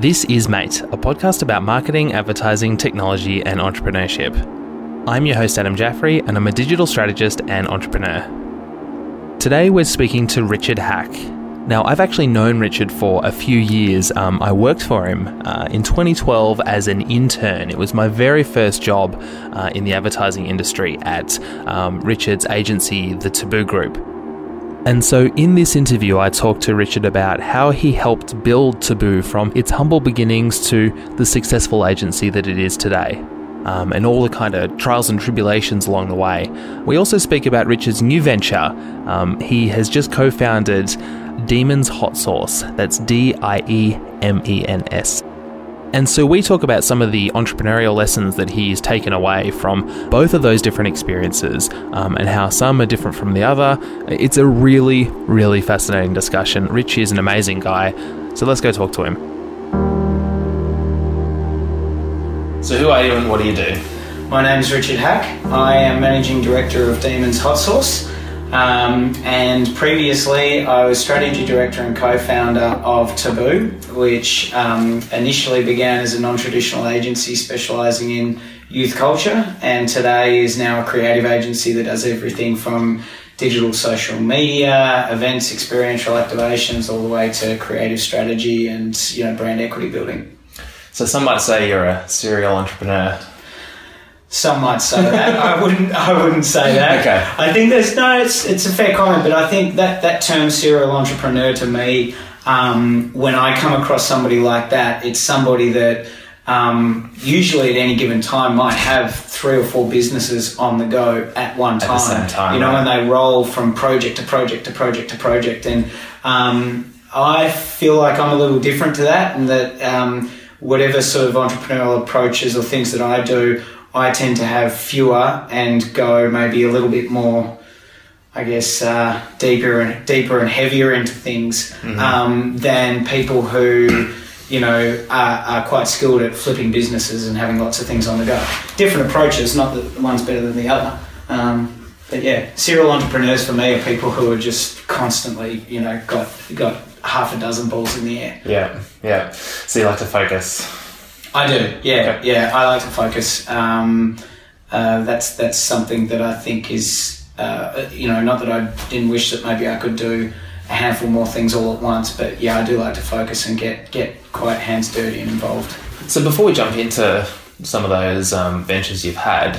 This is Mate, a podcast about marketing, advertising, technology, and entrepreneurship. I'm your host, Adam Jaffrey, and I'm a digital strategist and entrepreneur. Today, we're speaking to Richard Hack. Now, I've actually known Richard for a few years. Um, I worked for him uh, in 2012 as an intern. It was my very first job uh, in the advertising industry at um, Richard's agency, the Taboo Group. And so, in this interview, I talked to Richard about how he helped build Taboo from its humble beginnings to the successful agency that it is today. Um, and all the kind of trials and tribulations along the way. We also speak about Richard's new venture. Um, he has just co founded Diemens Hot Sauce. That's D I E M E N S. And so we talk about some of the entrepreneurial lessons that he's taken away from both of those different experiences um, and how some are different from the other. It's a really, really fascinating discussion. Rich is an amazing guy. So let's go talk to him. So, who are you and what do you do? My name is Richard Hack. I am Managing Director of Diemens Hot Sauce. Um, and previously, I was strategy director and co-founder of Taboo, which um, initially began as a non-traditional agency specialising in youth culture, and today is now a creative agency that does everything from digital social media, events, experiential activations, all the way to creative strategy and you know brand equity building. So some might say you're a serial entrepreneur. Some might say that. I wouldn't. I wouldn't say that. Okay. I think there's no. It's it's a fair comment, but I think that that term serial entrepreneur to me, um, when I come across somebody like that, it's somebody that um, usually at any given time might have three or four businesses on the go at one time. At the same time, you know, right. and they roll from project to project to project to project, and um, I feel like I'm a little different to that, and that um, whatever sort of entrepreneurial approaches or things that I do. I tend to have fewer and go maybe a little bit more, I guess, uh, deeper and deeper and heavier into things um, than people who, you know, are, are quite skilled at flipping businesses and having lots of things on the go. Different approaches, not that one's better than the other. Um, but yeah, serial entrepreneurs for me are people who are just constantly, you know, got got half a dozen balls in the air. Yeah, yeah. So you like to focus. I do, yeah, Okay. yeah. I like to focus. Um, uh, that's that's something that I think is, uh, you know, not that I didn't wish that maybe I could do a handful more things all at once, but yeah, I do like to focus and get get quite hands dirty and involved. So before we jump into some of those um, ventures you've had,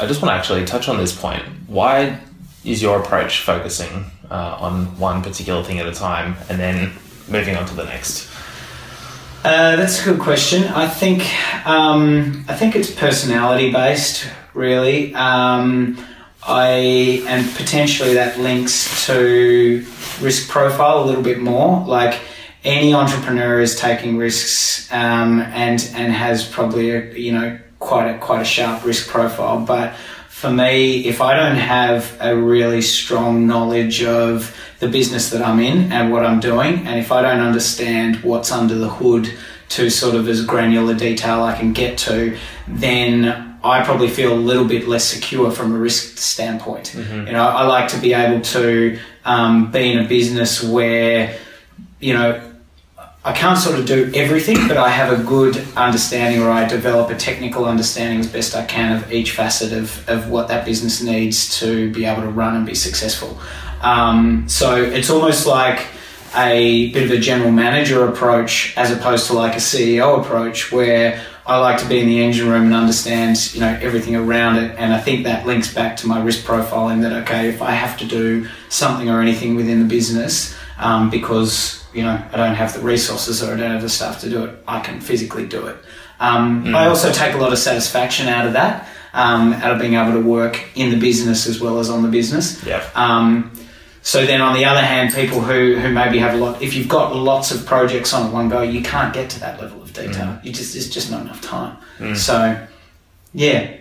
I just want to actually touch on this point. Why is your approach focusing uh, on one particular thing at a time and then moving on to the next? Uh, that's a good question. I think um, I think it's personality based, really. Um, I and potentially that links to risk profile a little bit more. Like any entrepreneur is taking risks um, and and has probably a you know quite a quite a sharp risk profile, but for me, if I don't have a really strong knowledge of the business that I'm in and what I'm doing, and if I don't understand what's under the hood to sort of as granular detail I can get to, then I probably feel a little bit less secure from a risk standpoint. You know, I like to be able to um, be in a business where, you know, I can't sort of do everything, but I have a good understanding or I develop a technical understanding as best I can of each facet of, of what that business needs to be able to run and be successful. Um, so it's almost like a bit of a general manager approach as opposed to like a CEO approach where I like to be in the engine room and understand, you know, everything around it. And I think that links back to my risk profiling that, okay, if I have to do something or anything within the business, um, because you know I don't have the resources or I don't have the staff to do it, I can physically do it. Um, I also take a lot of satisfaction out of that, um, out of being able to work in the business as well as on the business. Yeah. Um, so then, on the other hand, people who, who maybe have a lot, if you've got lots of projects on at one go, you can't get to that level of detail. You just it's just not enough time. So, yeah,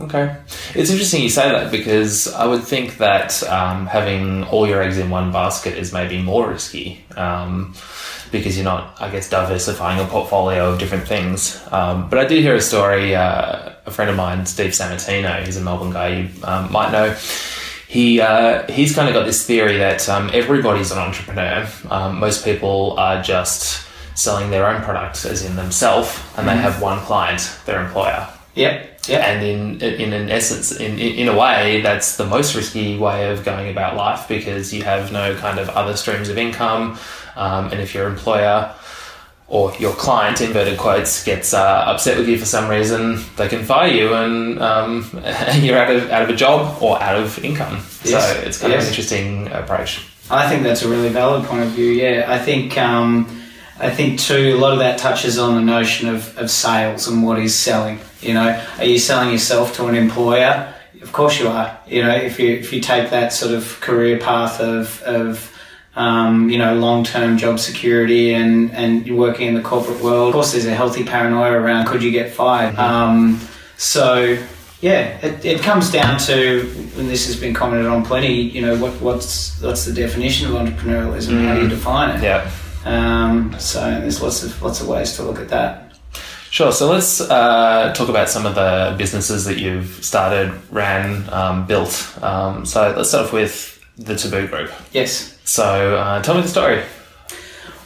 Okay. It's interesting you say that because I would think that um, having all your eggs in one basket is maybe more risky um, because you're not, I guess, diversifying a portfolio of different things. Um, but I did hear a story, uh, a friend of mine, Steve Samatino, he's a Melbourne guy you um, might know. He, uh, he's kind of got this theory that um, everybody's an entrepreneur. Um, most people are just selling their own product, as in themselves, and they have one client, their employer. Yep. Yep. And in in an essence, in in a way, that's the most risky way of going about life because you have no kind of other streams of income, um, and if your employer or your client, inverted quotes, gets uh, upset with you for some reason, they can fire you and um, you're out of out of a job or out of income. Yes. So it's kind Yes. of an interesting approach. I think that's a really valid point of view. Yeah, I think um, I think too a lot of that touches on the notion of, of sales and what is selling. You know, are you selling yourself to an employer? Of course you are. You know, if you if you take that sort of career path of of um, you know long term job security and and you're working in the corporate world, of course there's a healthy paranoia around could you get fired. Um, so yeah, it, it comes down to, and this has been commented on plenty. You know, what, what's what's the definition of entrepreneurialism? How do you define it? Yeah. Um, so there's lots of lots of ways to look at that. Sure. So let's uh, talk about some of the businesses that you've started, ran, um, built. Um, so let's start off with the Taboo Group. Yes. So uh, tell me the story.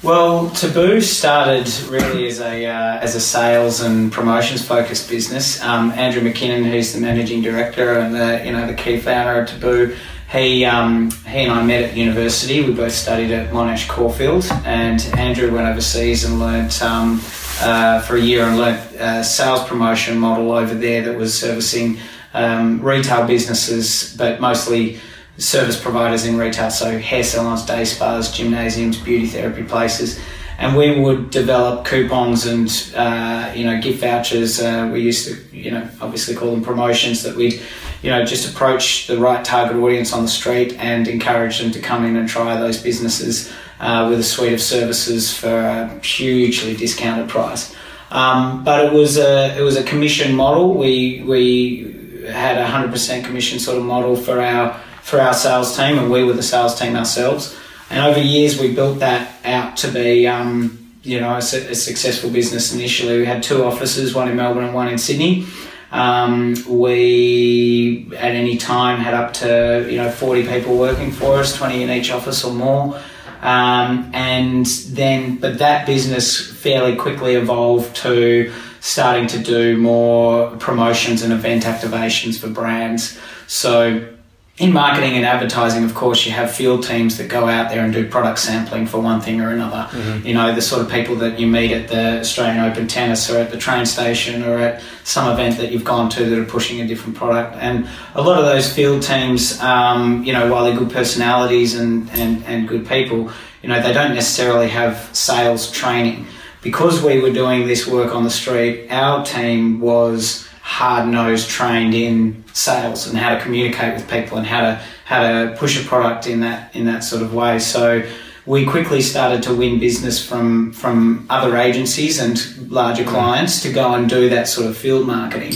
Well, Taboo started really as a uh, as a sales and promotions focused business. Um, Andrew McKinnon, who's the managing director and the you know the key founder of Taboo, he um, he and I met at university. We both studied at Monash Caulfield, and Andrew went overseas and learnt um, uh, for a year and learnt a sales promotion model over there that was servicing um, retail businesses, but mostly service providers in retail, so hair salons, day spas, gymnasiums, beauty therapy places. And we would develop coupons and uh, you know gift vouchers. Uh, we used to you know obviously call them promotions that we'd you know just approach the right target audience on the street and encourage them to come in and try those businesses uh, with a suite of services for a hugely discounted price. Um, but it was a it was a commission model. We we had a hundred percent commission sort of model for our for our sales team, and we were the sales team ourselves. And over years, we built that out to be, um, you know, a, a successful business. Initially, we had two offices, one in Melbourne and one in Sydney. Um, we at any time had up to you know 40 people working for us, 20 in each office or more. Um, and then, but that business fairly quickly evolved to starting to do more promotions and event activations for brands. So in marketing and advertising, of course, you have field teams that go out there and do product sampling for one thing or another. You know, the sort of people that you meet at the Australian Open Tennis or at the train station or at some event that you've gone to that are pushing a different product. And a lot of those field teams, um, you know, while they're good personalities and, and, and good people, you know, they don't necessarily have sales training. Because we were doing this work on the street, our team was hard nosed trained in sales and how to communicate with people and how to how to push a product in that in that sort of way. So we quickly started to win business from from other agencies and larger clients to go and do that sort of field marketing.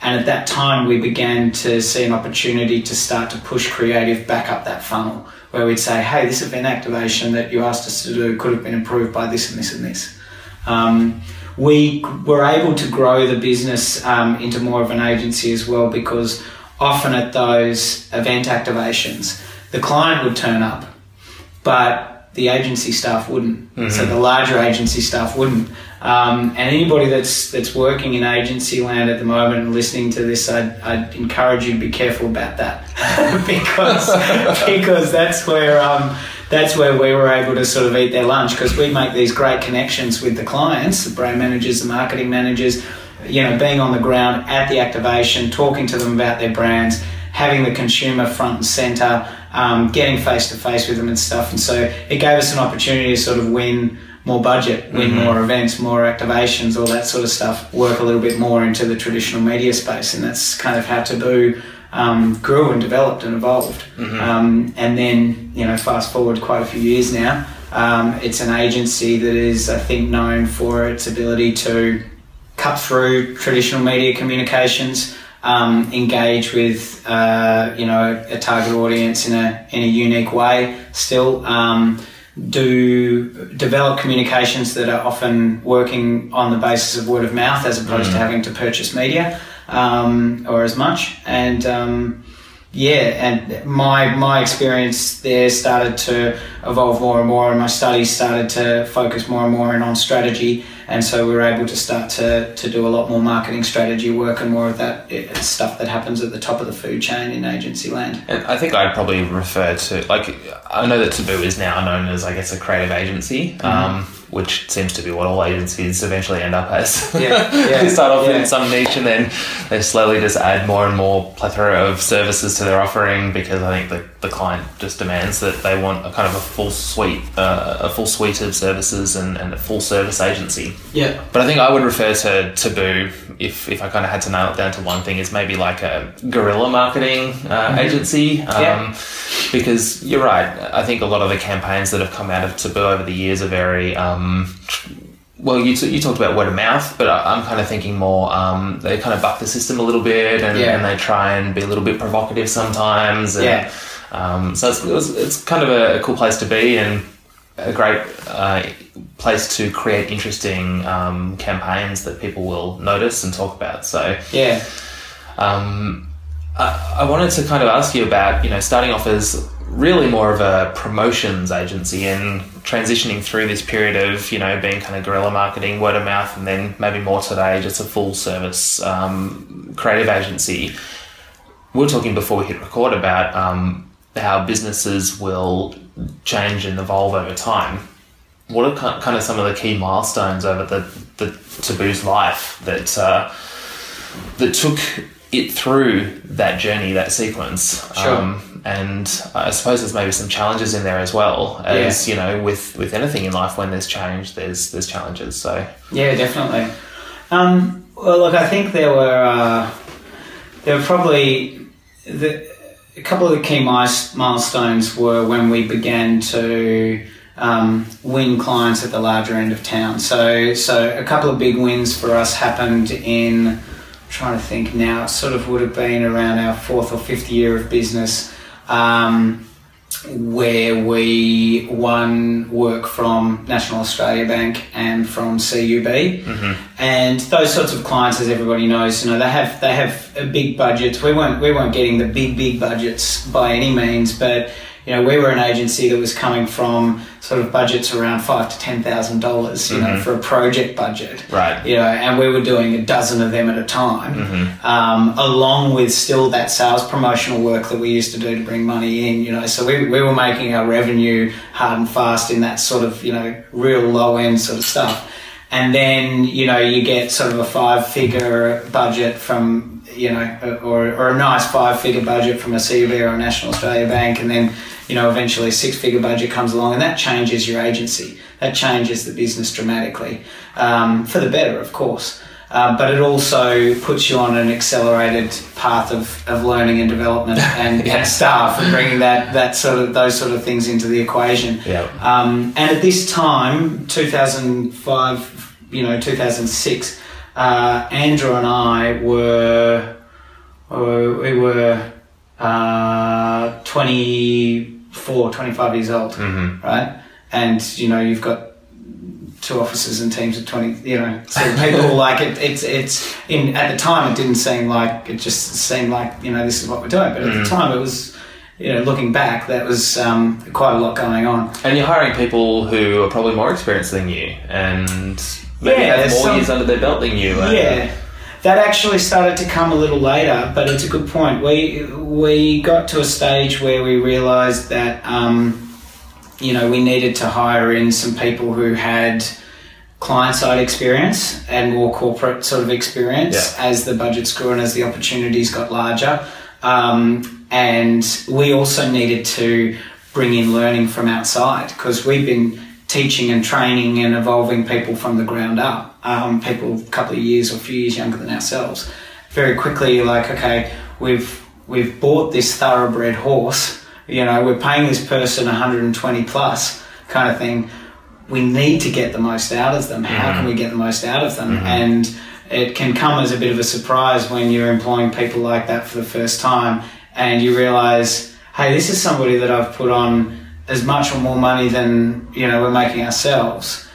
And at that time, we began to see an opportunity to start to push creative back up that funnel, where we'd say, "Hey, this event activation that you asked us to do could have been improved by this and this and this." Um, we were able to grow the business um, into more of an agency as well because often at those event activations, the client would turn up, but the agency staff wouldn't. So the larger agency staff wouldn't. Um, and anybody that's that's working in agency land at the moment and listening to this, I'd, I'd encourage you to be careful about that because because that's where um, that's where we were able to sort of eat their lunch because we make these great connections with the clients, the brand managers, the marketing managers, you know, being on the ground at the activation, talking to them about their brands, having the consumer front and center, um, getting face to face with them and stuff. And so it gave us an opportunity to sort of win more budget, win more events, more activations, all that sort of stuff, work a little bit more into the traditional media space. And that's kind of how Taboo um, grew and developed and evolved. Um, and then, you know, fast forward quite a few years now, um, it's an agency that is, I think, known for its ability to cut through traditional media communications, um, engage with uh, you know a target audience in a in a unique way. Still, um, do develop communications that are often working on the basis of word of mouth as opposed to having to purchase media um, or as much. And um, yeah, and my my experience there started to evolve more and more, and my studies started to focus more and more in on strategy. And so we were able to start to, to do a lot more marketing strategy work and more of that eh, stuff that happens at the top of the food chain in agency land. And I think I'd probably refer to, like, I know that Taboo is now known as, I guess, a creative agency. Mm-hmm. Um, which seems to be what all agencies eventually end up as. Yeah, yeah they start off yeah. in some niche and then they slowly just add more and more plethora of services to their offering because I think the, the client just demands that they want a kind of a full suite, uh, a full suite of services and, and a full service agency. Yeah. But I think I would refer to Taboo if, if I kind of had to nail it down to one thing is maybe like a guerrilla marketing uh, mm-hmm. agency. Um, yeah. Because you're right. I think a lot of the campaigns that have come out of Taboo over the years are very um, um, well, you, t- you talked about word of mouth, but I- am kind of thinking more they kind of buck the system a little bit and, yeah. and, they try and be a little bit provocative sometimes. And, yeah. Um, so it's, it was, it's kind of a, a, cool place to be and a great uh, place to create interesting um, campaigns that people will notice and talk about. So yeah. Um, I, I wanted to kind of ask you about you know starting off as really more of a promotions agency and transitioning through this period of you know being kind of guerrilla marketing word of mouth and then maybe more today just a full service um, creative agency we were talking before we hit record about um, how businesses will change and evolve over time what are kind of some of the key milestones over the, the taboo's life that uh, that took it through that journey, that sequence. Sure. Um, and I suppose there's maybe some challenges in there as well as yeah. you know with with anything in life when there's change, there's there's challenges. So yeah, definitely. Um, well, look, I think there were uh, there were probably the, a couple of the key milestones were when we began to um, win clients at the larger end of town. So so a couple of big wins for us happened in trying to think now, it sort of would have been around our fourth or fifth year of business, um, where we won work from National Australia Bank and from CUB, mm-hmm. and those sorts of clients, as everybody knows, you know they have they have big budgets. We weren't we weren't getting the big big budgets by any means, but you know, we were an agency that was coming from sort of budgets around five to ten thousand dollars, you mm-hmm. know, for a project budget, right? You know, and we were doing a dozen of them at a time, mm-hmm. um, along with still that sales promotional work that we used to do to bring money in. You know, so we we were making our revenue hard and fast in that sort of you know real low end sort of stuff. And then you know you get sort of a five figure budget from you know or, or a nice five figure budget from a CUB or a National Australia Bank, and then you know, eventually a six figure budget comes along and that changes your agency. That changes the business dramatically, um, for the better, of course. Uh, but it also puts you on an accelerated path of, of learning and development and, yeah. and staff and bringing that, that sort of those sort of things into the equation. Yeah. Um, and at this time, 2005, you know, 2006, uh, Andrew and I were, we were uh, 20 24, 25 years old, mm-hmm. right? And you know, you've got two officers and teams of 20 you know so people like it it's it's in at the time it didn't seem like it just seemed like you know this is what we're doing but at mm-hmm. the time it was you know looking back that was um, quite a lot going on and you're hiring people who are probably more experienced than you and maybe yeah, have more some, years under their belt than you yeah that actually started to come a little later, but it's a good point. We we got to a stage where we realised that um, you know we needed to hire in some people who had client side experience and more corporate sort of experience yeah. as the budgets grew and as the opportunities got larger. Um, and we also needed to bring in learning from outside because we've been teaching and training and evolving people from the ground up. Um, people a couple of years or a few years younger than ourselves. Very quickly, you're like, okay, we've we've bought this thoroughbred horse. You know, we're paying this person 120 plus kind of thing. We need to get the most out of them. How mm-hmm. can we get the most out of them? Mm-hmm. And it can come as a bit of a surprise when you're employing people like that for the first time and you realize, hey, this is somebody that I've put on as much or more money than you know we're making ourselves,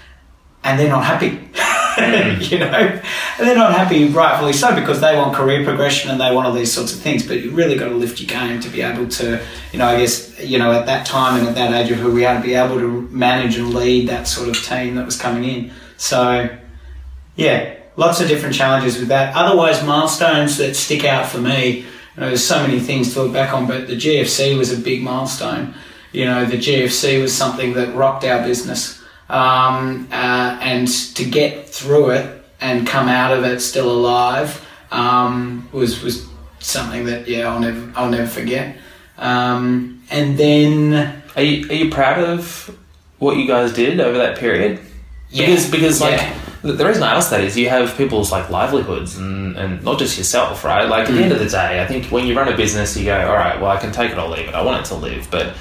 and they're not happy. Mm. you know, and they're not happy, rightfully so, because they want career progression and they want all these sorts of things. But you really got to lift your game to be able to, you know, I guess, you know, at that time and at that age of who we are, to be able to manage and lead that sort of team that was coming in. So, yeah, lots of different challenges with that. Otherwise, milestones that stick out for me. You know, there's so many things to look back on, but the GFC was a big milestone. You know, the GFC was something that rocked our business um, uh, and to get through it and come out of it still alive um, was was something that yeah I'll never I'll never forget. Um, and then are you are you proud of what you guys did over that period? Yeah, because because like. Yeah. The reason I ask that is you have people's like livelihoods and, and not just yourself, right? Like at mm. the end of the day, I think when you run a business, you go, all right, well, I can take it or leave it. I want it to live, but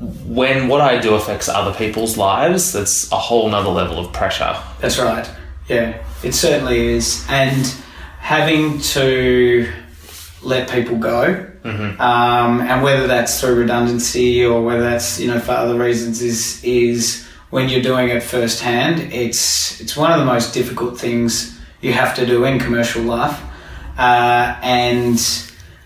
when what I do affects other people's lives, that's a whole nother level of pressure. That's right. Yeah, it certainly is. And having to let people go, mm-hmm. um, and whether that's through redundancy or whether that's you know for other reasons, is is when you're doing it firsthand. It's it's one of the most difficult things you have to do in commercial life, uh, and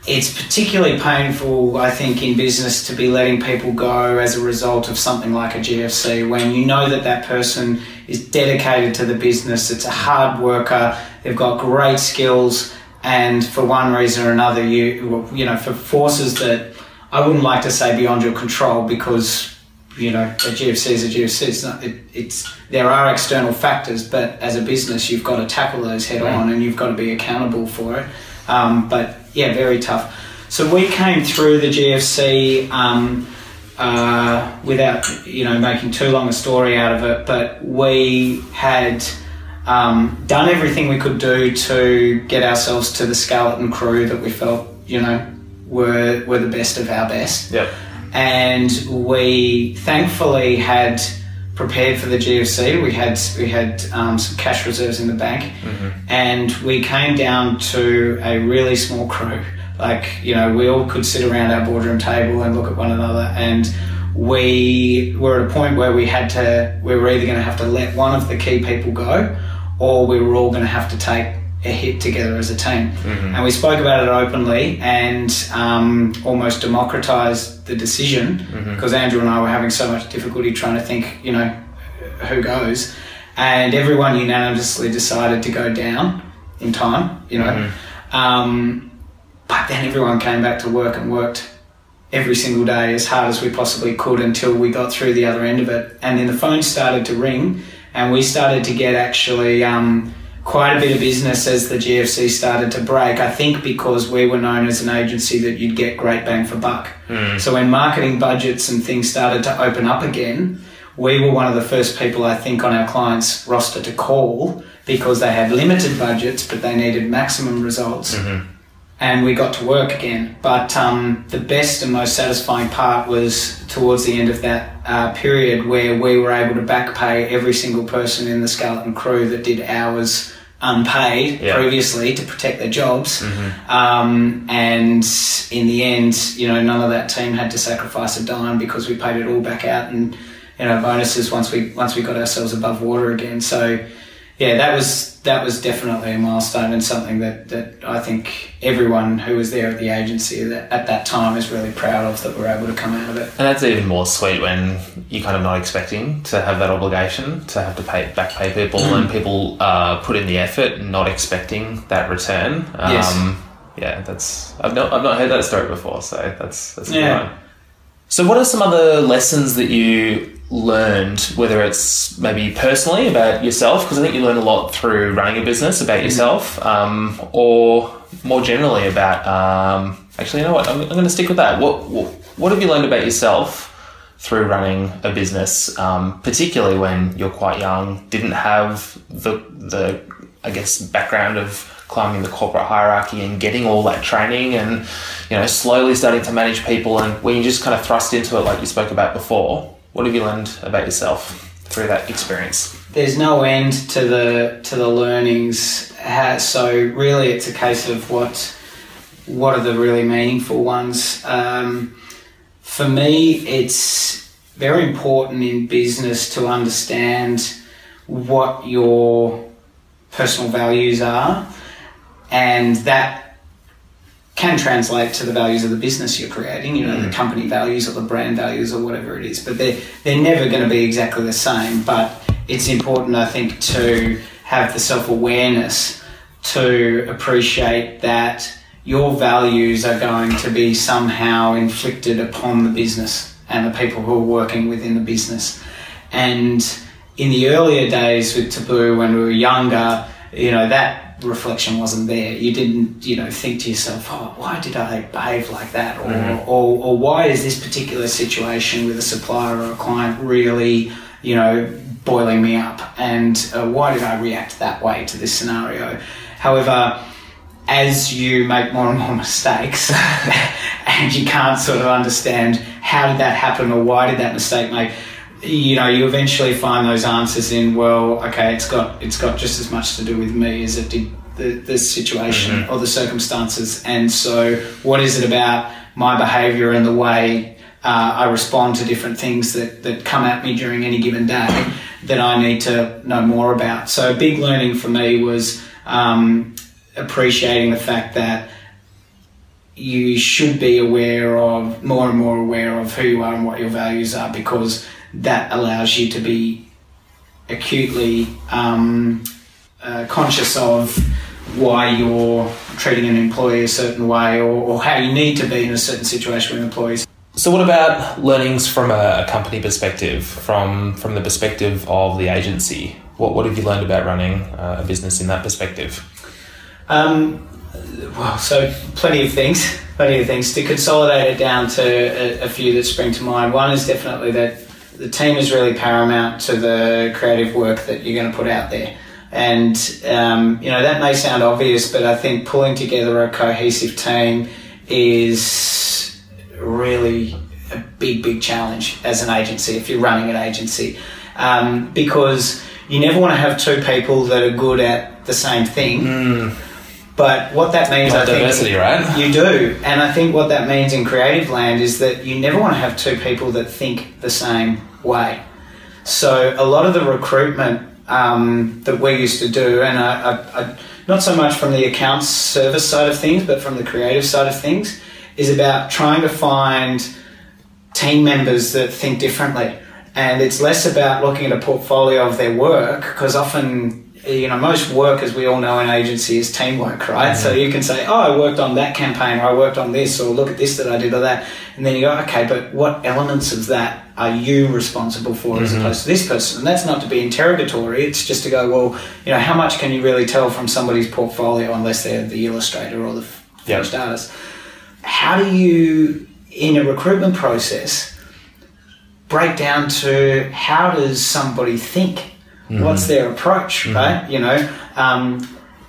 it's particularly painful, I think, in business to be letting people go as a result of something like a GFC when you know that that person is dedicated to the business, it's a hard worker, they've got great skills, and for one reason or another, you, you know, for forces that I wouldn't like to say beyond your control because, you know, a GFC is a GFC. It's not, it, it's, there are external factors, but as a business, you've got to tackle those head on and you've got to be accountable for it. Um, but yeah, very tough. So we came through the GFC um, uh, without you know making too long a story out of it, but we had um, done everything we could do to get ourselves to the skeleton crew that we felt you know were were the best of our best. Yep. And we thankfully had prepared for the GFC. We had we had um, some cash reserves in the bank, mm-hmm. and we came down to a really small crew. Like you know, we all could sit around our boardroom table and look at one another, and we were at a point where we had to. We were either going to have to let one of the key people go, or we were all going to have to take a hit together as a team. Mm-hmm. And we spoke about it openly and um, almost democratized the decision because mm-hmm. Andrew and I were having so much difficulty trying to think, you know, who goes. And everyone unanimously decided to go down in time, you know. Mm-hmm. Um, but then everyone came back to work and worked every single day as hard as we possibly could until we got through the other end of it. And then the phone started to ring and we started to get actually. Um, quite a bit of business as the GFC started to break. I think because we were known as an agency that you'd get great bang for buck. Mm. So when marketing budgets and things started to open up again, we were one of the first people I think on our clients' roster to call because they had limited budgets but they needed maximum results. Mm-hmm. And we got to work again. But um, the best and most satisfying part was towards the end of that uh, period where we were able to back pay every single person in the skeleton crew that did hours unpaid yeah. previously to protect their jobs. Mm-hmm. Um, and in the end, you know, none of that team had to sacrifice a dime because we paid it all back out and you know bonuses once we once we got ourselves above water again. So yeah, that was that was definitely a milestone and something that, that I think everyone who was there at the agency that, at that time is really proud of that we're able to come out of it. And that's even more sweet when you're kind of not expecting to have that obligation to have to pay back pay people and people uh, put in the effort, and not expecting that return. Um, yes. Yeah, that's I've not I've not heard that story before, so that's that's yeah. So, what are some other lessons that you learned, whether it's maybe personally about yourself, because I think you learn a lot through running a business about yourself, um, or more generally about. Um, actually, you know what? I'm, I'm going to stick with that. What, what, what have you learned about yourself through running a business, um, particularly when you're quite young, didn't have the the I guess background of climbing the corporate hierarchy and getting all that training and you know slowly starting to manage people and when you just kind of thrust into it like you spoke about before what have you learned about yourself through that experience? There's no end to the to the learnings. So really it's a case of what what are the really meaningful ones. Um, for me it's very important in business to understand what your personal values are, and that can translate to the values of the business you're creating, you know, the mm. company values or the brand values or whatever it is. But they're, they're never going to be exactly the same. But it's important, I think, to have the self awareness to appreciate that your values are going to be somehow inflicted upon the business and the people who are working within the business. And in the earlier days with Taboo, when we were younger, you know, that reflection wasn't there. You didn't, you know, think to yourself, oh, why did I behave like that? Or, mm-hmm. or, or why is this particular situation with a supplier or a client really, you know, boiling me up? And uh, why did I react that way to this scenario? However, as you make more and more mistakes and you can't sort of understand how did that happen or why did that mistake make you know you eventually find those answers in well okay it's got it's got just as much to do with me as it did the, the situation mm-hmm. or the circumstances and so what is it about my behavior and the way uh, I respond to different things that, that come at me during any given day that I need to know more about so a big learning for me was um, appreciating the fact that you should be aware of more and more aware of who you are and what your values are because that allows you to be acutely um, uh, conscious of why you're treating an employee a certain way or, or, how you need to be in a certain situation with employees. So, what about learnings from a, company perspective, from from the perspective of the agency? What what have you learned about running a business in that perspective? Um, well, so plenty of things, plenty of things. To consolidate it down to a, a few that spring to mind. One is definitely that the team is really paramount to the creative work that you're going to put out there. And, um, you know, that may sound obvious, but I think pulling together a cohesive team is really a big, big challenge as an agency, if you're running an agency. Um, because you never want to have two people that are good at the same thing. Mm. But what that means, I diversity, think, right? You do, and I think what that means in creative land is that you never want to have two people that think the same way. So a lot of the recruitment um, that we used to do, and I, I, I, not so much from the accounts service side of things, but from the creative side of things, is about trying to find team members that think differently. And it's less about looking at a portfolio of their work, because often you know, most work, as we all know in agency, is teamwork, right? Mm-hmm. So you can say, oh, I worked on that campaign, or I worked on this, or look at this that I did, or that. And then you go, okay, but what elements of that are you responsible for mm-hmm. as opposed to this person? And that's not to be interrogatory, it's just to go, well, you know, how much can you really tell from somebody's portfolio unless they're the illustrator or the yep. artist? How do you, in a recruitment process, break down to how does somebody think? Mm-hmm. What's their approach, mm-hmm. right? You know, um,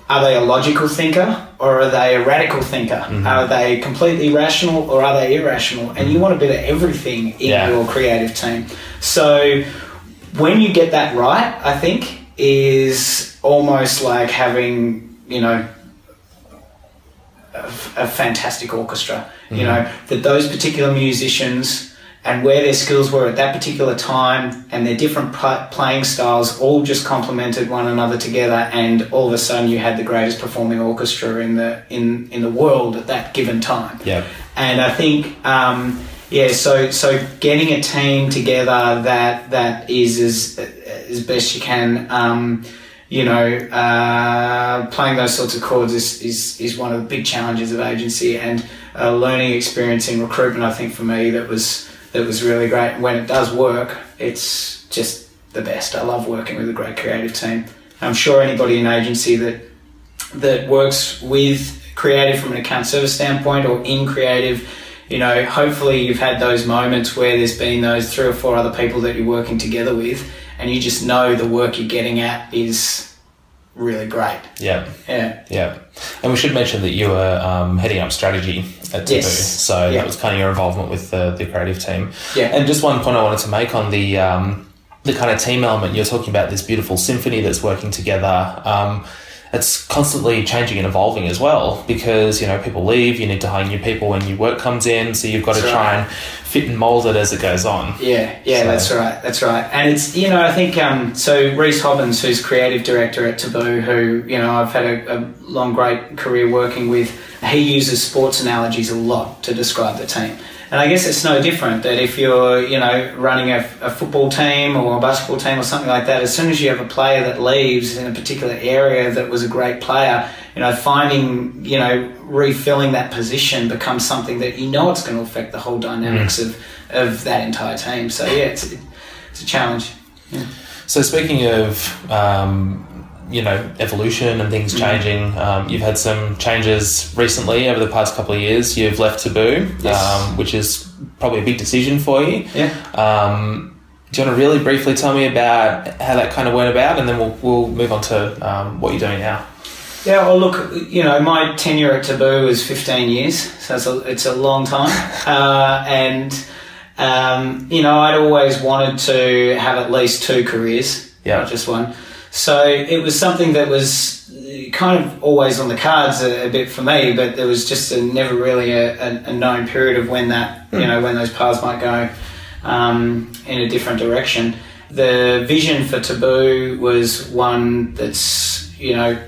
are they a logical thinker or are they a radical thinker? Mm-hmm. Are they completely rational or are they irrational? And you want a bit of everything in yeah. your creative team. So when you get that right, I think is almost like having, you know, a, a fantastic orchestra. You mm-hmm. know, that those particular musicians and where their skills were at that particular time and their different playing styles all just complemented one another together and all of a sudden you had the greatest performing orchestra in the in in the world at that given time yeah and i think um, yeah so so getting a team together that that is as as best you can um, you know, uh, playing those sorts of chords is, is, is one of the big challenges of agency and a learning experience in recruitment. I think for me that was that was really great. When it does work, it's just the best. I love working with a great creative team. I'm sure anybody in agency that that works with creative from an account service standpoint or in creative, you know, hopefully you've had those moments where there's been those three or four other people that you're working together with and you just know the work you're getting at is really great. Yeah. Yeah. Yeah. And we should mention that you were um, heading up strategy at Taboo. Yes. So yeah. that was kind of your involvement with the, the creative team. Yeah. And just one point I wanted to make on the um, the kind of team element, you're talking about this beautiful symphony that's working together. Um, it's constantly changing and evolving as well because you know people leave you need to hire new people when new work comes in so you've got That's to right. try and fit and mold it as it goes on Yeah, yeah, So- that's right, that's right. And it's you know I think um, so. Reese Hobbins, who's creative director at Taboo, who you know I've had a, a long great career working with, he uses sports analogies a lot to describe the team. And I guess it's no different that if you're you know running a, a football team or a basketball team or something like that, as soon as you have a player that leaves in a particular area that was a great player, you know finding you know refilling that position becomes something that you know it's going to affect the whole dynamics of of that entire team. So yeah, it's it's a challenge. so speaking of um, you know evolution and things changing um, you've had some changes recently over the past couple of years you've left taboo Yes. um, which is probably a big decision for you Yeah. Um, do you want to really briefly tell me about how that kind of went about, and then we'll, we'll move on to um, what you're doing now? Yeah, well, look, you know, my tenure at Taboo is 15 years, so it's a, it's a long time. uh, and, um, you know, I'd always wanted to have at least two careers, Yeah. not just one. So it was something that was kind of always on the cards a, a bit for me, but there was just a, never really a, a, known period of when that, you know, when those paths might go um, in a different direction. The vision for Taboo was one that's, you know,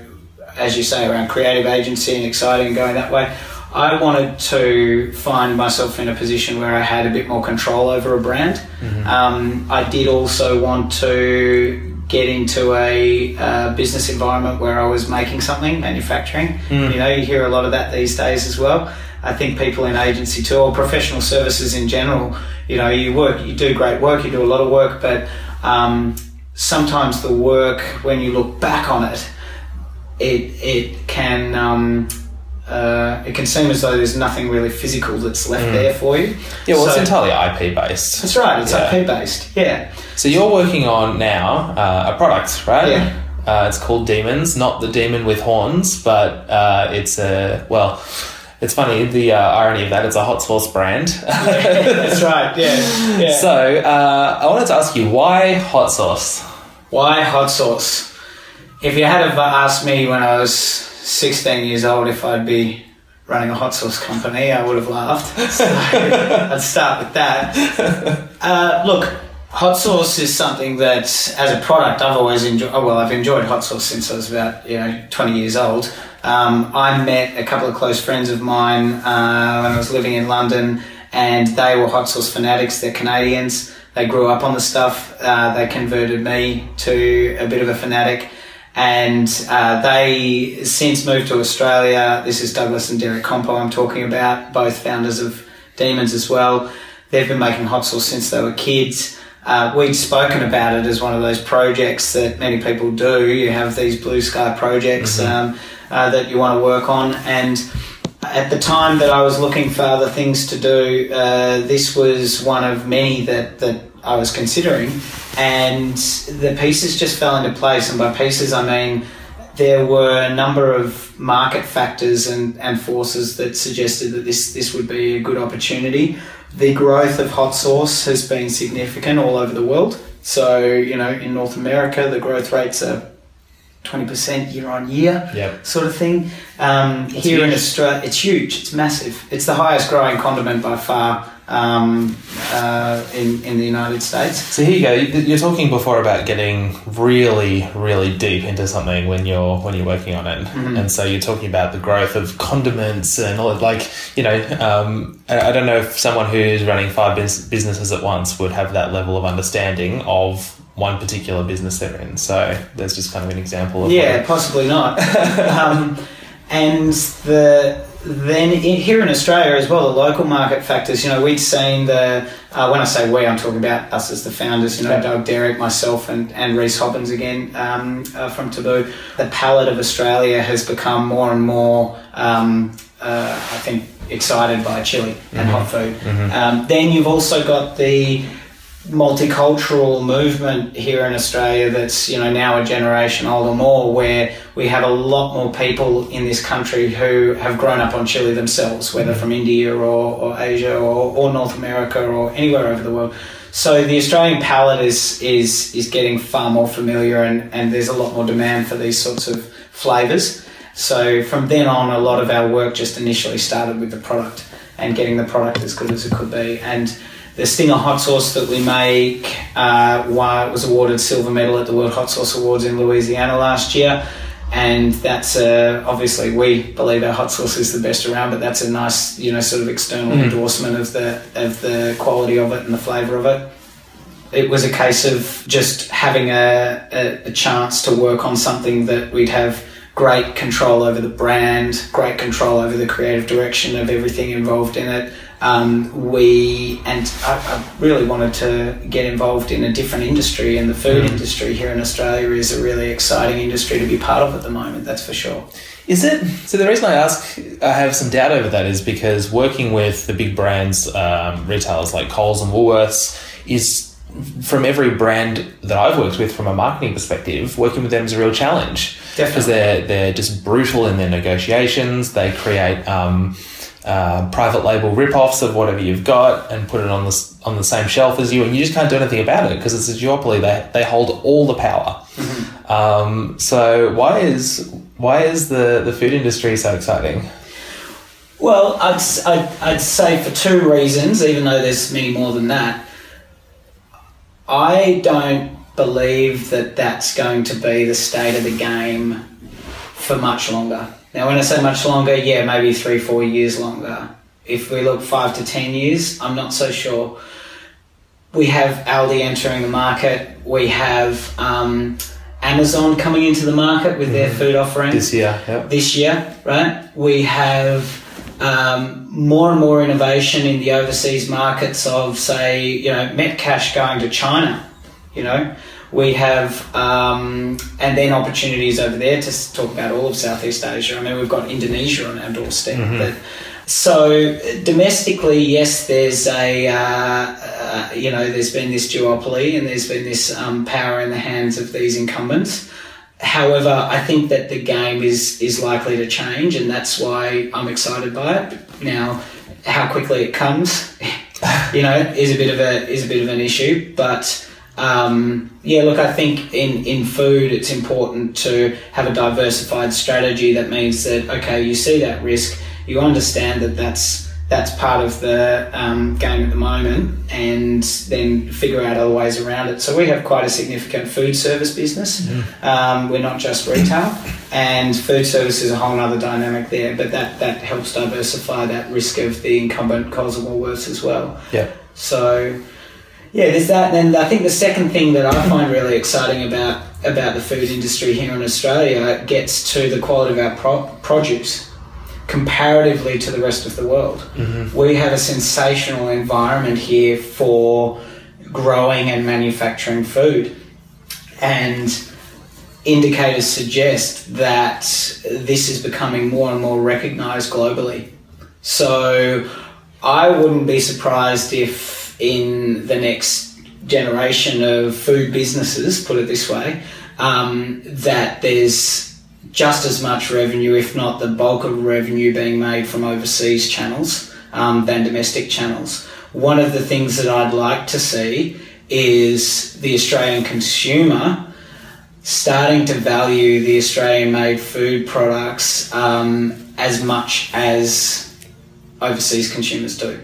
as you say, around creative agency and exciting and going that way. I wanted to find myself in a position where I had a bit more control over a brand. Um, I did also want to get into a uh, business environment where I was making something, manufacturing. You know, you hear a lot of that these days as well. I think people in agency too, or professional services in general, you know, you work, you do great work, you do a lot of work, but um, sometimes the work, when you look back on it, it it can um, uh, it can seem as though there's nothing really physical that's left there for you. Yeah, well, So- it's entirely IP based. That's right. It's Yeah. IP based. Yeah. So you're working on now uh, a product, right? Yeah. Uh, it's called Diemens, not the demon with horns, but uh, it's a well. It's funny the uh, irony of that. It's a hot sauce brand. That's right. Yeah. Yeah. So uh, I wanted to ask you why hot sauce. Why hot sauce? If you had have asked me when I was 16 years old if I'd be running a hot sauce company, I would have laughed. So I'd start with that. Uh, look, hot sauce is something that, as a product, I've always enjoyed. Oh, well, I've enjoyed hot sauce since I was about you know 20 years old. Um, I met a couple of close friends of mine uh, when I was living in London, and they were hot sauce fanatics. They're Canadians. They grew up on the stuff. Uh, they converted me to a bit of a fanatic and uh, they since moved to Australia. This is Douglas and Derek Compo I'm talking about, both founders of Diemens as well. They've been making hot sauce since they were kids. Uh, we'd spoken about it as one of those projects that many people do. You have these blue sky projects um, uh, that you want to work on, and at the time that I was looking for other things to do, uh, this was one of many that, that I was considering. And the pieces just fell into place. And by pieces, I mean there were a number of market factors and, and forces that suggested that this, this would be a good opportunity. The growth of hot sauce has been significant all over the world. So, you know, in North America, the growth rates are 20% year on year Yep. sort of thing. Um, here in. Australia, it's huge. It's massive. It's the highest growing condiment by far um, uh, in in the United States. So here you go. You- You're talking before about getting really, really deep into something when you're when you're working on it, and so you're talking about the growth of condiments and all. Like you know, um, I, don't know if someone who's running five bus- businesses at once would have that level of understanding of one particular business they're in. So there's just kind of an example of Yeah, possibly not. um, and the then in, here in Australia as well, the local market factors. You know, we'd seen the uh, when I say we, I'm talking about us as the founders. You know. Doug Derrick, myself, and and Reese Hobbins again um, uh, from Taboo. The palate of Australia has become more and more. Um, uh, I think excited by chili and hot food. Um, then you've also got the multicultural movement here in Australia that's you know now a generation old or more where we have a lot more people in this country who have grown up on chili themselves whether from India or, or Asia or, or North America or anywhere over the world so the Australian palate is is is getting far more familiar and, and there's a lot more demand for these sorts of flavors. So from then on, a lot of our work just initially started with the product and getting the product as good as it could be. And the Stinger hot sauce that we make uh, was awarded silver medal at the World Hot Sauce Awards in Louisiana last year. And that's uh, obviously we believe our hot sauce is the best around, but that's a nice, you know, sort of external mm. endorsement of the of the quality of it and the flavour of it. It was a case of just having a, a, a chance to work on something that we'd have great control over the brand, great control over the creative direction of everything involved in it. Um, we and I, I, really wanted to get involved in a different industry, and the food mm. industry here in Australia is a really exciting industry to be part of at the moment. That's for sure. Is it? So the reason I ask, I have some doubt over that, is because working with the big brands, um, retailers like Coles and Woolworths, is from every brand that I've worked with from a marketing perspective, working with them is a real challenge. Because they're, they're just brutal in their negotiations. They create um, uh, private label rip-offs of whatever you've got and put it on the, on the same shelf as you, and you just can't do anything about it because it's a duopoly. They, they hold all the power. Mm-hmm. Um, so why is why is the, the food industry so exciting? Well, I'd, I'd, I'd say for two reasons, even though there's many more than that. I don't believe that that's going to be the state of the game for much longer. Now, when I say much longer, yeah, maybe three, four years longer. If we look five to ten years, I'm not so sure. We have Aldi entering the market. We have um, Amazon coming into the market with mm-hmm. their food offering this year. Yep. This year, right? We have um, more and more innovation in the overseas markets of, say, you know, Metcash going to China. You know, we have, um, and then opportunities over there to talk about all of Southeast Asia. I mean, we've got Indonesia on our doorstep. Mm-hmm. so domestically, yes, there's a, uh, uh, you know, there's been this duopoly and there's been this um, power in the hands of these incumbents. However, I think that the game is is likely to change, and that's why I'm excited by it. Now, how quickly it comes, you know, is a bit of a is a bit of an issue. But um, yeah, look, I think in in food, it's important to have a diversified strategy. That means that okay, you see that risk, you understand that that's that's part of the um, game at the moment, and then figure out other ways around it. So we have quite a significant food service business. Mm. Um, we're not just retail, and food service is a whole other dynamic there. But that that helps diversify that risk of the incumbent Coles and Woolworths as well. Yeah. So yeah, there's that. And I think the second thing that I find really exciting about about the food industry here in Australia gets to the quality of our pro- produce comparatively to the rest of the world. Mm-hmm. We have a sensational environment here for growing and manufacturing food. And indicators suggest that this is becoming more and more recognized globally. So I wouldn't be surprised if in the next generation of food businesses, put it this way, um, that there's just as much revenue, if not the bulk of revenue, being made from overseas channels um, than domestic channels. One of the things that I'd like to see is the Australian consumer starting to value the Australian made food products um, as much as overseas consumers do.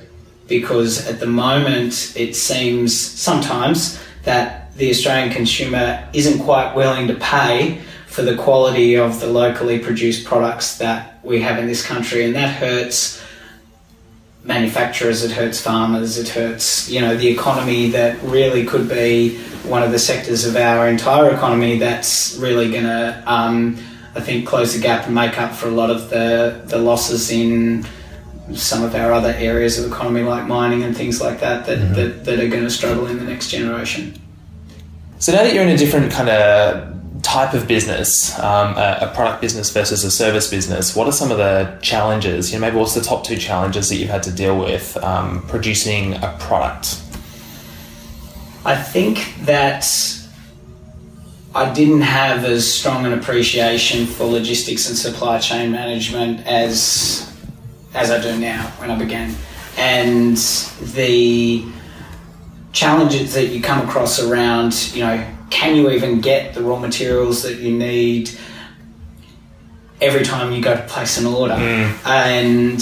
Because at the moment, it seems sometimes that the Australian consumer isn't quite willing to pay for the quality of the locally produced products that we have in this country, and that hurts manufacturers, it hurts farmers, it hurts you know the economy that really could be one of the sectors of our entire economy that's really going to, um, I think, close the gap and make up for a lot of the the losses in some of our other areas of economy like mining and things like that that, mm-hmm. that, that are going to struggle in the next generation. So now that you're in a different kind of type of business, um, a, a, product business versus a service business, what are some of the challenges? You know, maybe what's the top two challenges that you've had to deal with um, producing a product? I think that I didn't have as strong an appreciation for logistics and supply chain management as as I do now when I began, and the challenges that you come across around, you know can you even get the raw materials that you need? every time you go to place an order, hmm. and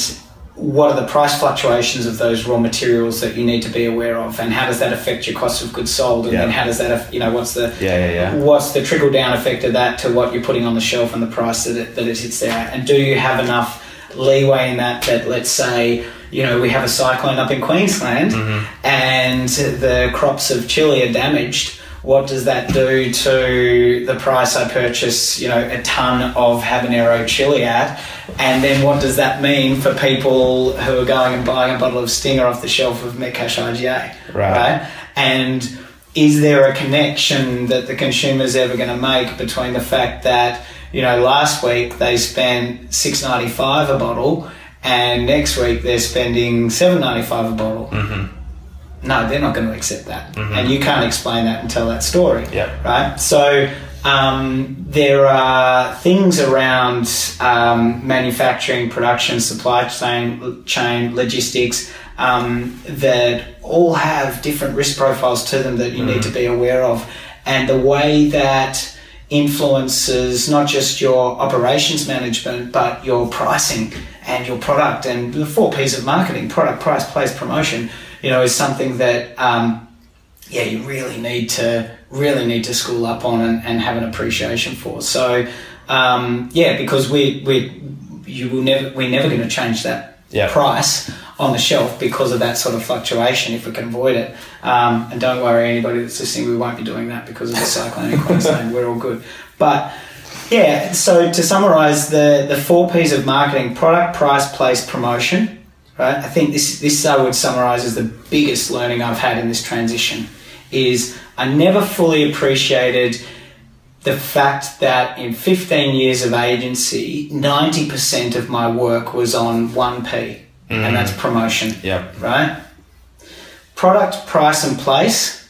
what are the price fluctuations of those raw materials that you need to be aware of, and how does that affect your cost of goods sold, and Yeah. then how does that, you know, what's the Yeah, yeah, yeah. what's the trickle down effect of that to what you're putting on the shelf and the price that it, that it hits there? And do you have enough leeway in that that let's say you know we have a cyclone up in Queensland mm-hmm. and the crops of chili are damaged? What does that do to the price I purchase, you know, a ton of habanero chili at? And then what does that mean for people who are going and buying a bottle of Stinger off the shelf of Metcash IGA? Right. And is there a connection that the consumer is ever going to make between the fact that you know last week they spent six ninety five a bottle and next week they're spending seven ninety five a bottle? No, they're not going to accept that, and you can't explain that and tell that story. Yeah. Right. So. Um, there are things around um, manufacturing, production, supply chain, chain logistics um, that all have different risk profiles to them that you need to be aware of, and the way that influences not just your operations management but your pricing and your product and the four P's of marketing: product, price, place, promotion. You know, is something that um, yeah, you really need to really need to school up on and, and have an appreciation for. So um, yeah, because we we you will never we're never going to change that Yeah. price on the shelf because of that sort of fluctuation if we can avoid it. Um, and don't worry, anybody that's listening, we won't be doing that because of the cyclone in Queensland. We're all good, but. Yeah, so to summarize the, the four P's of marketing product, price, place, promotion, right? I think this, this I would summarize as the biggest learning I've had in this transition is I never fully appreciated the fact that in 15 years of agency, 90% of my work was on 1P, and that's promotion Yeah. right? Product, price, and place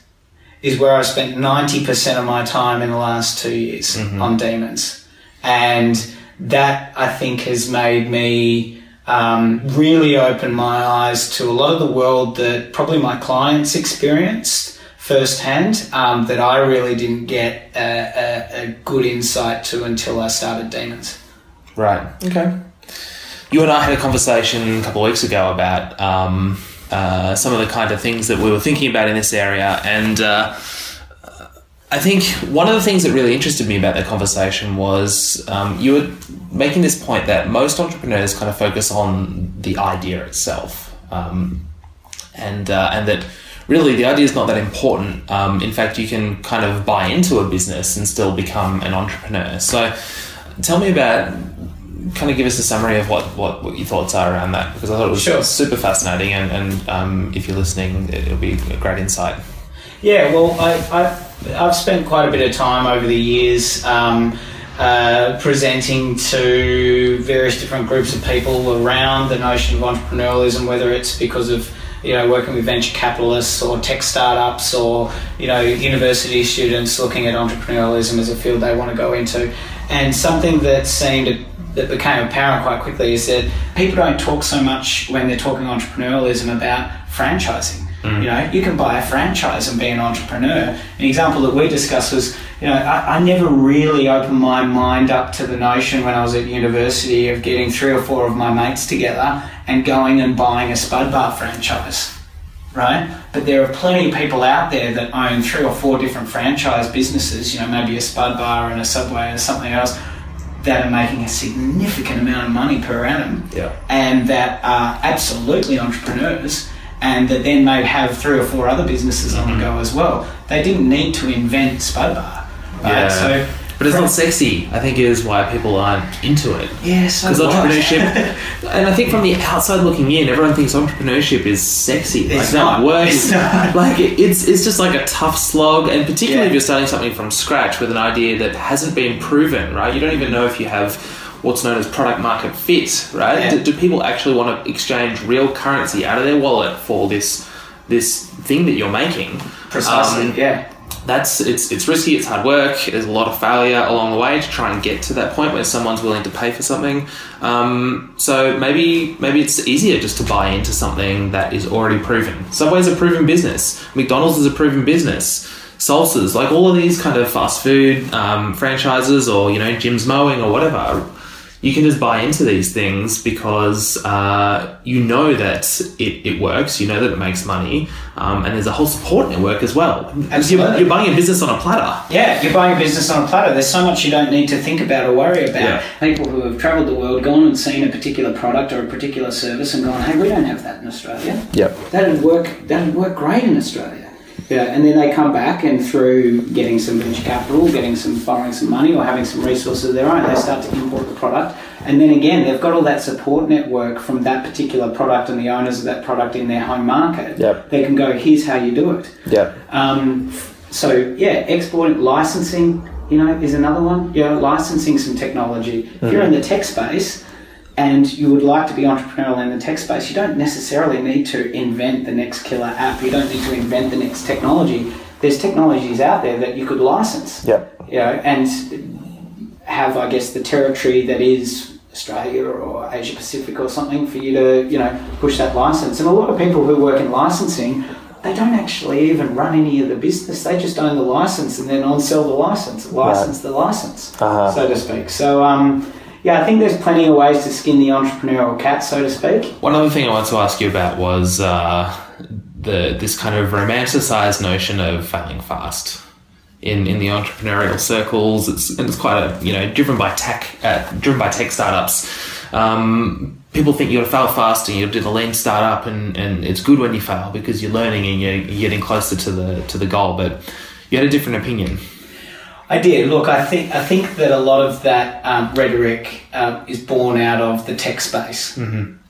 is where I spent 90% of my time in the last two years on Diemens. And that I think has made me um, really open my eyes to a lot of the world that probably my clients experienced firsthand um, that I really didn't get a, a, a good insight to until I started Diemens. Right. Okay. You and I had a conversation a couple of weeks ago about um, uh, some of the kind of things that we were thinking about in this area, and uh, I think one of the things that really interested me about that conversation was um, you were making this point that most entrepreneurs kind of focus on the idea itself, um, and uh, and that really the idea is not that important. Um, in fact, you can kind of buy into a business and still become an entrepreneur. So, tell me about kind of give us a summary of what, what, what your thoughts are around that because I thought it was Sure. super fascinating and, and um, if you're listening, it- it'll be a great insight. Yeah, well, I, I, I've spent quite a bit of time over the years um, uh, presenting to various different groups of people around the notion of entrepreneurialism, whether it's because of you know working with venture capitalists or tech startups or you know university students looking at entrepreneurialism as a field they want to go into, and something that seemed that became apparent quite quickly is that people don't talk so much when they're talking entrepreneurialism about franchising. Mm. You know, you can buy a franchise and be an entrepreneur. An example that we discussed was, you know, I, I never really opened my mind up to the notion when I was at university of getting three or four of my mates together and going and buying a Spud Bar franchise, right? But there are plenty of people out there that own three or four different franchise businesses, you know, maybe a Spud Bar and a Subway and something else, that are making a significant amount of money per annum Yeah. and that are absolutely entrepreneurs and that then may have three or four other businesses on the mm-hmm. go as well. They didn't need to invent Spud Bar. Right? Yeah. So, But it's not sexy, I think, is why people aren't into it. yeah, so Because entrepreneurship, and I think from the outside looking in, everyone thinks entrepreneurship is sexy. Like It's that not. works. It's not. Like it, it's it's just like a tough slog, and particularly Yeah. if you're starting something from scratch with an idea that hasn't been proven, right? You don't even know if you have what's known as product market fit, right? Yeah. Do, do people actually want to exchange real currency out of their wallet for this this thing that you're making? Precisely, Um, yeah. That's it's it's risky. It's hard work. There's a lot of failure along the way to try and get to that point where someone's willing to pay for something. Um, so maybe maybe it's easier just to buy into something that is already proven. Subway's a proven business. McDonald's is a proven business. Salsas, like all of these kind of fast food um, franchises, or you know, Jim's Mowing or whatever. You can just buy into these things because uh, you know that it, it works, you know that it makes money, um, and there's a whole support network as well. Absolutely. You're, you're buying a business on a platter. Yeah, you're buying a business on a platter. There's so much you don't need to think about or worry about. Yeah. People who have travelled the world, gone and seen a particular product or a particular service, and gone, "Hey, we don't have that in Australia. Yep. That'd work. That'd work great in Australia." Yeah, and then they come back and through getting some venture capital, getting some borrowing some money, or having some resources of their own, they start to import the product. And then again, they've got all that support network from that particular product and the owners of that product in their home market. Yep. They can go, "Here's how you do it." Yep. Um, so yeah, exporting, licensing, you know, is another one. You know, licensing some technology. If you're in the tech space and you would like to be entrepreneurial in the tech space, you don't necessarily need to invent the next killer app. You don't need to invent the next technology. There's technologies out there that you could license. Yep. You know, and have I guess the territory that is Australia or Asia Pacific or something for you to you know push that license. And a lot of people who work in licensing, they don't actually even run any of the business. They just own the license and then on sell the license, license the license, Uh-huh. so to speak. So um, yeah, I think there's plenty of ways to skin the entrepreneurial cat, so to speak. One other thing I wanted to ask you about was uh, the this kind of romanticized notion of failing fast. In, in the entrepreneurial circles, it's it's quite a you know driven by tech, uh, driven by tech startups. Um, people think you to fail fast and you do the lean startup, and, and it's good when you fail because you're learning and you're, you're getting closer to the to the goal. But you had a different opinion. I did. Look, I think I think that a lot of that um, rhetoric um, is born out of the tech space,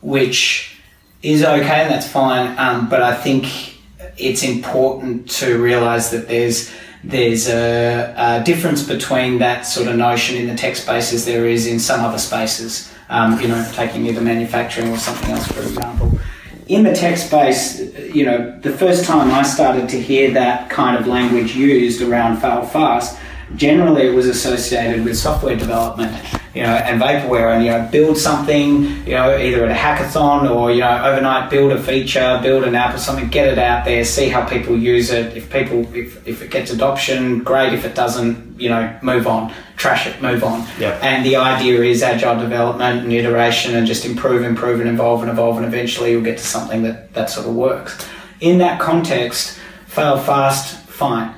which is okay and that's fine. Um, but I think it's important to realise that there's there's a, a difference between that sort of notion in the tech space as there is in some other spaces. Um, you know, taking either manufacturing or something else, for example in the tech space, you know, the first time I started to hear that kind of language used around fail fast, generally it was associated with software development, you know, and vaporware, and you know, build something, you know, either at a hackathon or you know, overnight build a feature, build an app or something, get it out there, see how people use it. If people, if, if it gets adoption, great. If it doesn't, you know, move on, trash it, move on. Yeah. And the idea is agile development and iteration and just improve, improve, and evolve and evolve, and eventually you'll get to something that, that sort of works. In that context, fail fast, fine.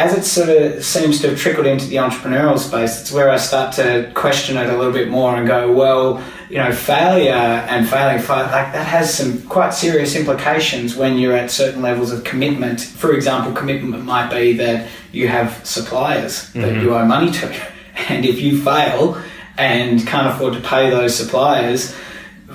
As it sort of seems to have trickled into the entrepreneurial space, it's where I start to question it a little bit more and go, well, you know, failure and failing, like that has some quite serious implications when you're at certain levels of commitment. For example, commitment might be that you have suppliers that mm-hmm. you owe money to, and if you fail and can't afford to pay those suppliers,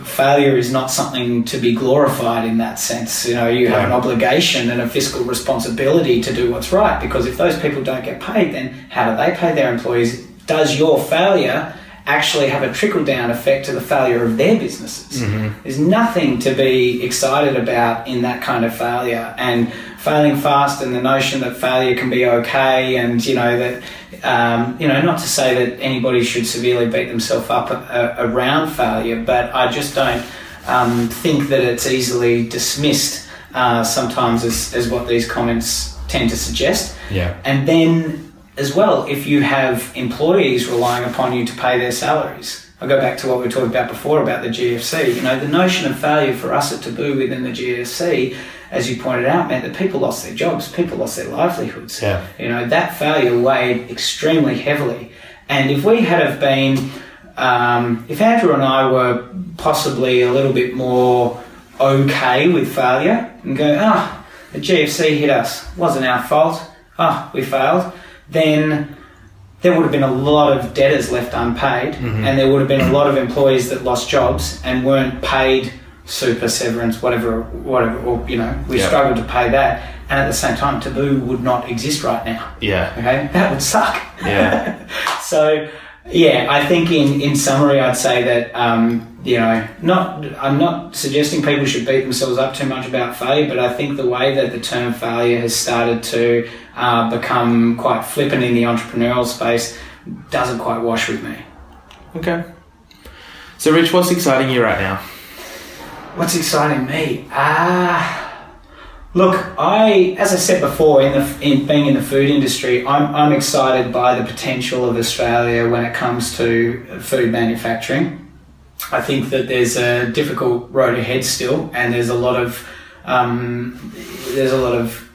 failure is not something to be glorified in that sense. You know, you have an obligation and a fiscal responsibility to do what's right because if those people don't get paid, then how do they pay their employees? Does your failure actually have a trickle down effect to the failure of their businesses? There's nothing to be excited about in that kind of failure and failing fast and the notion that failure can be okay and you know that um, you know not to say that anybody should severely beat themselves up uh, around failure but I just don't um, think that it's easily dismissed uh, sometimes as, as what these comments tend to suggest Yeah. and then, as well, if you have employees relying upon you to pay their salaries, I go back to what we were talking about before about the GFC. You know, the notion of failure for us at Taboo within the GFC, as you pointed out, meant that people lost their jobs, people lost their livelihoods. Yeah. You know, that failure weighed extremely heavily. And if we had have been, um, if Andrew and I were possibly a little bit more okay with failure and go, ah, the GFC hit us, wasn't our fault, ah, we failed, then there would have been a lot of debtors left unpaid mm-hmm. and there would have been a lot of employees that lost jobs and weren't paid super severance whatever whatever or you know we Yeah. struggled to pay that and at the same time taboo would not exist right now Yeah. okay that would suck Yeah. so yeah i think in in summary i'd say that um you know not i'm not suggesting people should beat themselves up too much about failure but i think the way that the term failure has started to uh, become quite flippant in the entrepreneurial space doesn't quite wash with me Okay. So, Rich, what's exciting you right now? What's exciting me? Ah, Look, I, as I said before, in the in being in the food industry, I'm, I'm excited by the potential of Australia when it comes to food manufacturing. I think that there's a difficult road ahead still, and there's a lot of um, there's a lot of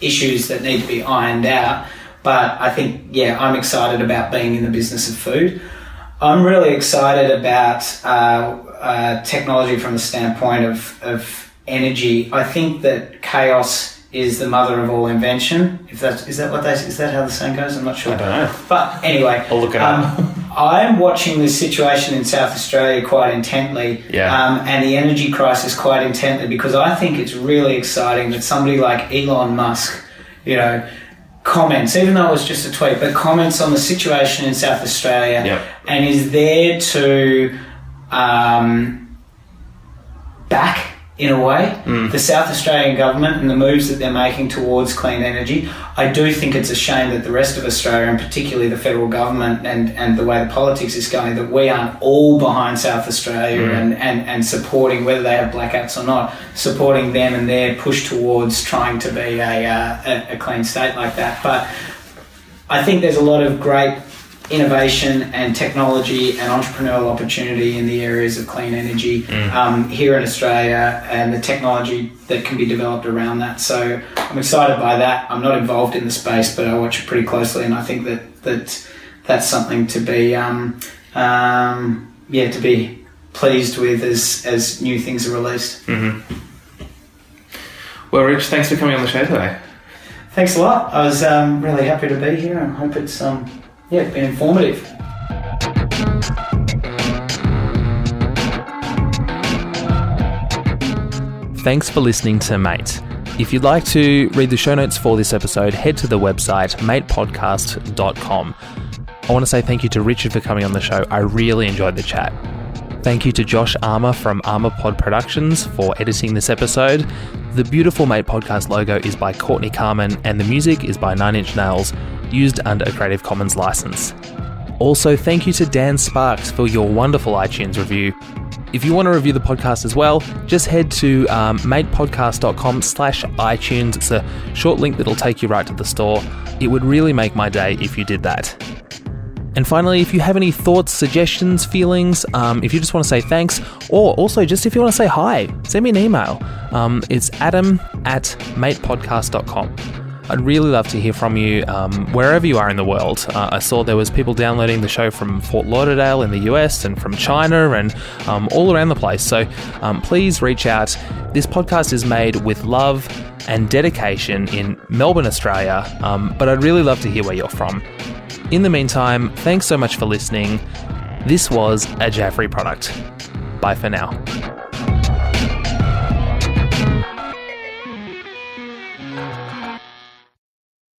issues that need to be ironed out. But I think, yeah, I'm excited about being in the business of food. I'm really excited about uh, uh, technology from the standpoint of, of energy. I think that chaos is the mother of all invention. If that is that what they is that how the saying goes? I'm not sure. I don't know. But anyway, I'll look it um, up. I'm watching this situation in South Australia quite intently, Yeah. um, and the energy crisis quite intently because I think it's really exciting that somebody like Elon Musk, you know, comments, even though it was just a tweet, but comments on the situation in South Australia Yep. and is there to um, back, in a way, the South Australian government and the moves that they're making towards clean energy. I do think it's a shame that the rest of Australia, and particularly the federal government and, and the way the politics is going, that we aren't all behind South Australia and, and, and supporting, whether they have blackouts or not, supporting them and their push towards trying to be a, uh, a, a clean state like that. But I think there's a lot of great innovation and technology and entrepreneurial opportunity in the areas of clean energy um, here in Australia and the technology that can be developed around that. So I'm excited by that. I'm not involved in the space, but I watch it pretty closely, and I think that that that's something to be um, um, yeah to be pleased with as as new things are released. Well, Rich, thanks for coming on the show today. Thanks a lot. I was um, really happy to be here, and hope it's um, yeah been informative. Thanks for listening to Mate. If you'd like to read the show notes for this episode, head to the website matepodcast.com. I want to say thank you to Richard for coming on the show. I really enjoyed the chat. Thank you to Josh Armour from Armour Pod Productions for editing this episode. The beautiful Mate Podcast logo is by Courtney Carmen, and the music is by Nine Inch Nails, used under a Creative Commons license. Also, thank you to Dan Sparks for your wonderful iTunes review. If you want to review the podcast as well, just head to um, matepodcast.com slash iTunes. It's a short link that'll take you right to the store. It would really make my day if you did that. And finally, if you have any thoughts, suggestions, feelings, um, if you just want to say thanks, or also just if you want to say hi, send me an email. Um, it's adam at matepodcast.com. I'd really love to hear from you um, wherever you are in the world. Uh, I saw there was people downloading the show from Fort Lauderdale in the US and from China and um, all around the place. So um, please reach out. This podcast is made with love and dedication in Melbourne, Australia, um, but I'd really love to hear where you're from. In the meantime, thanks so much for listening. This was a Jaffrey product. Bye for now.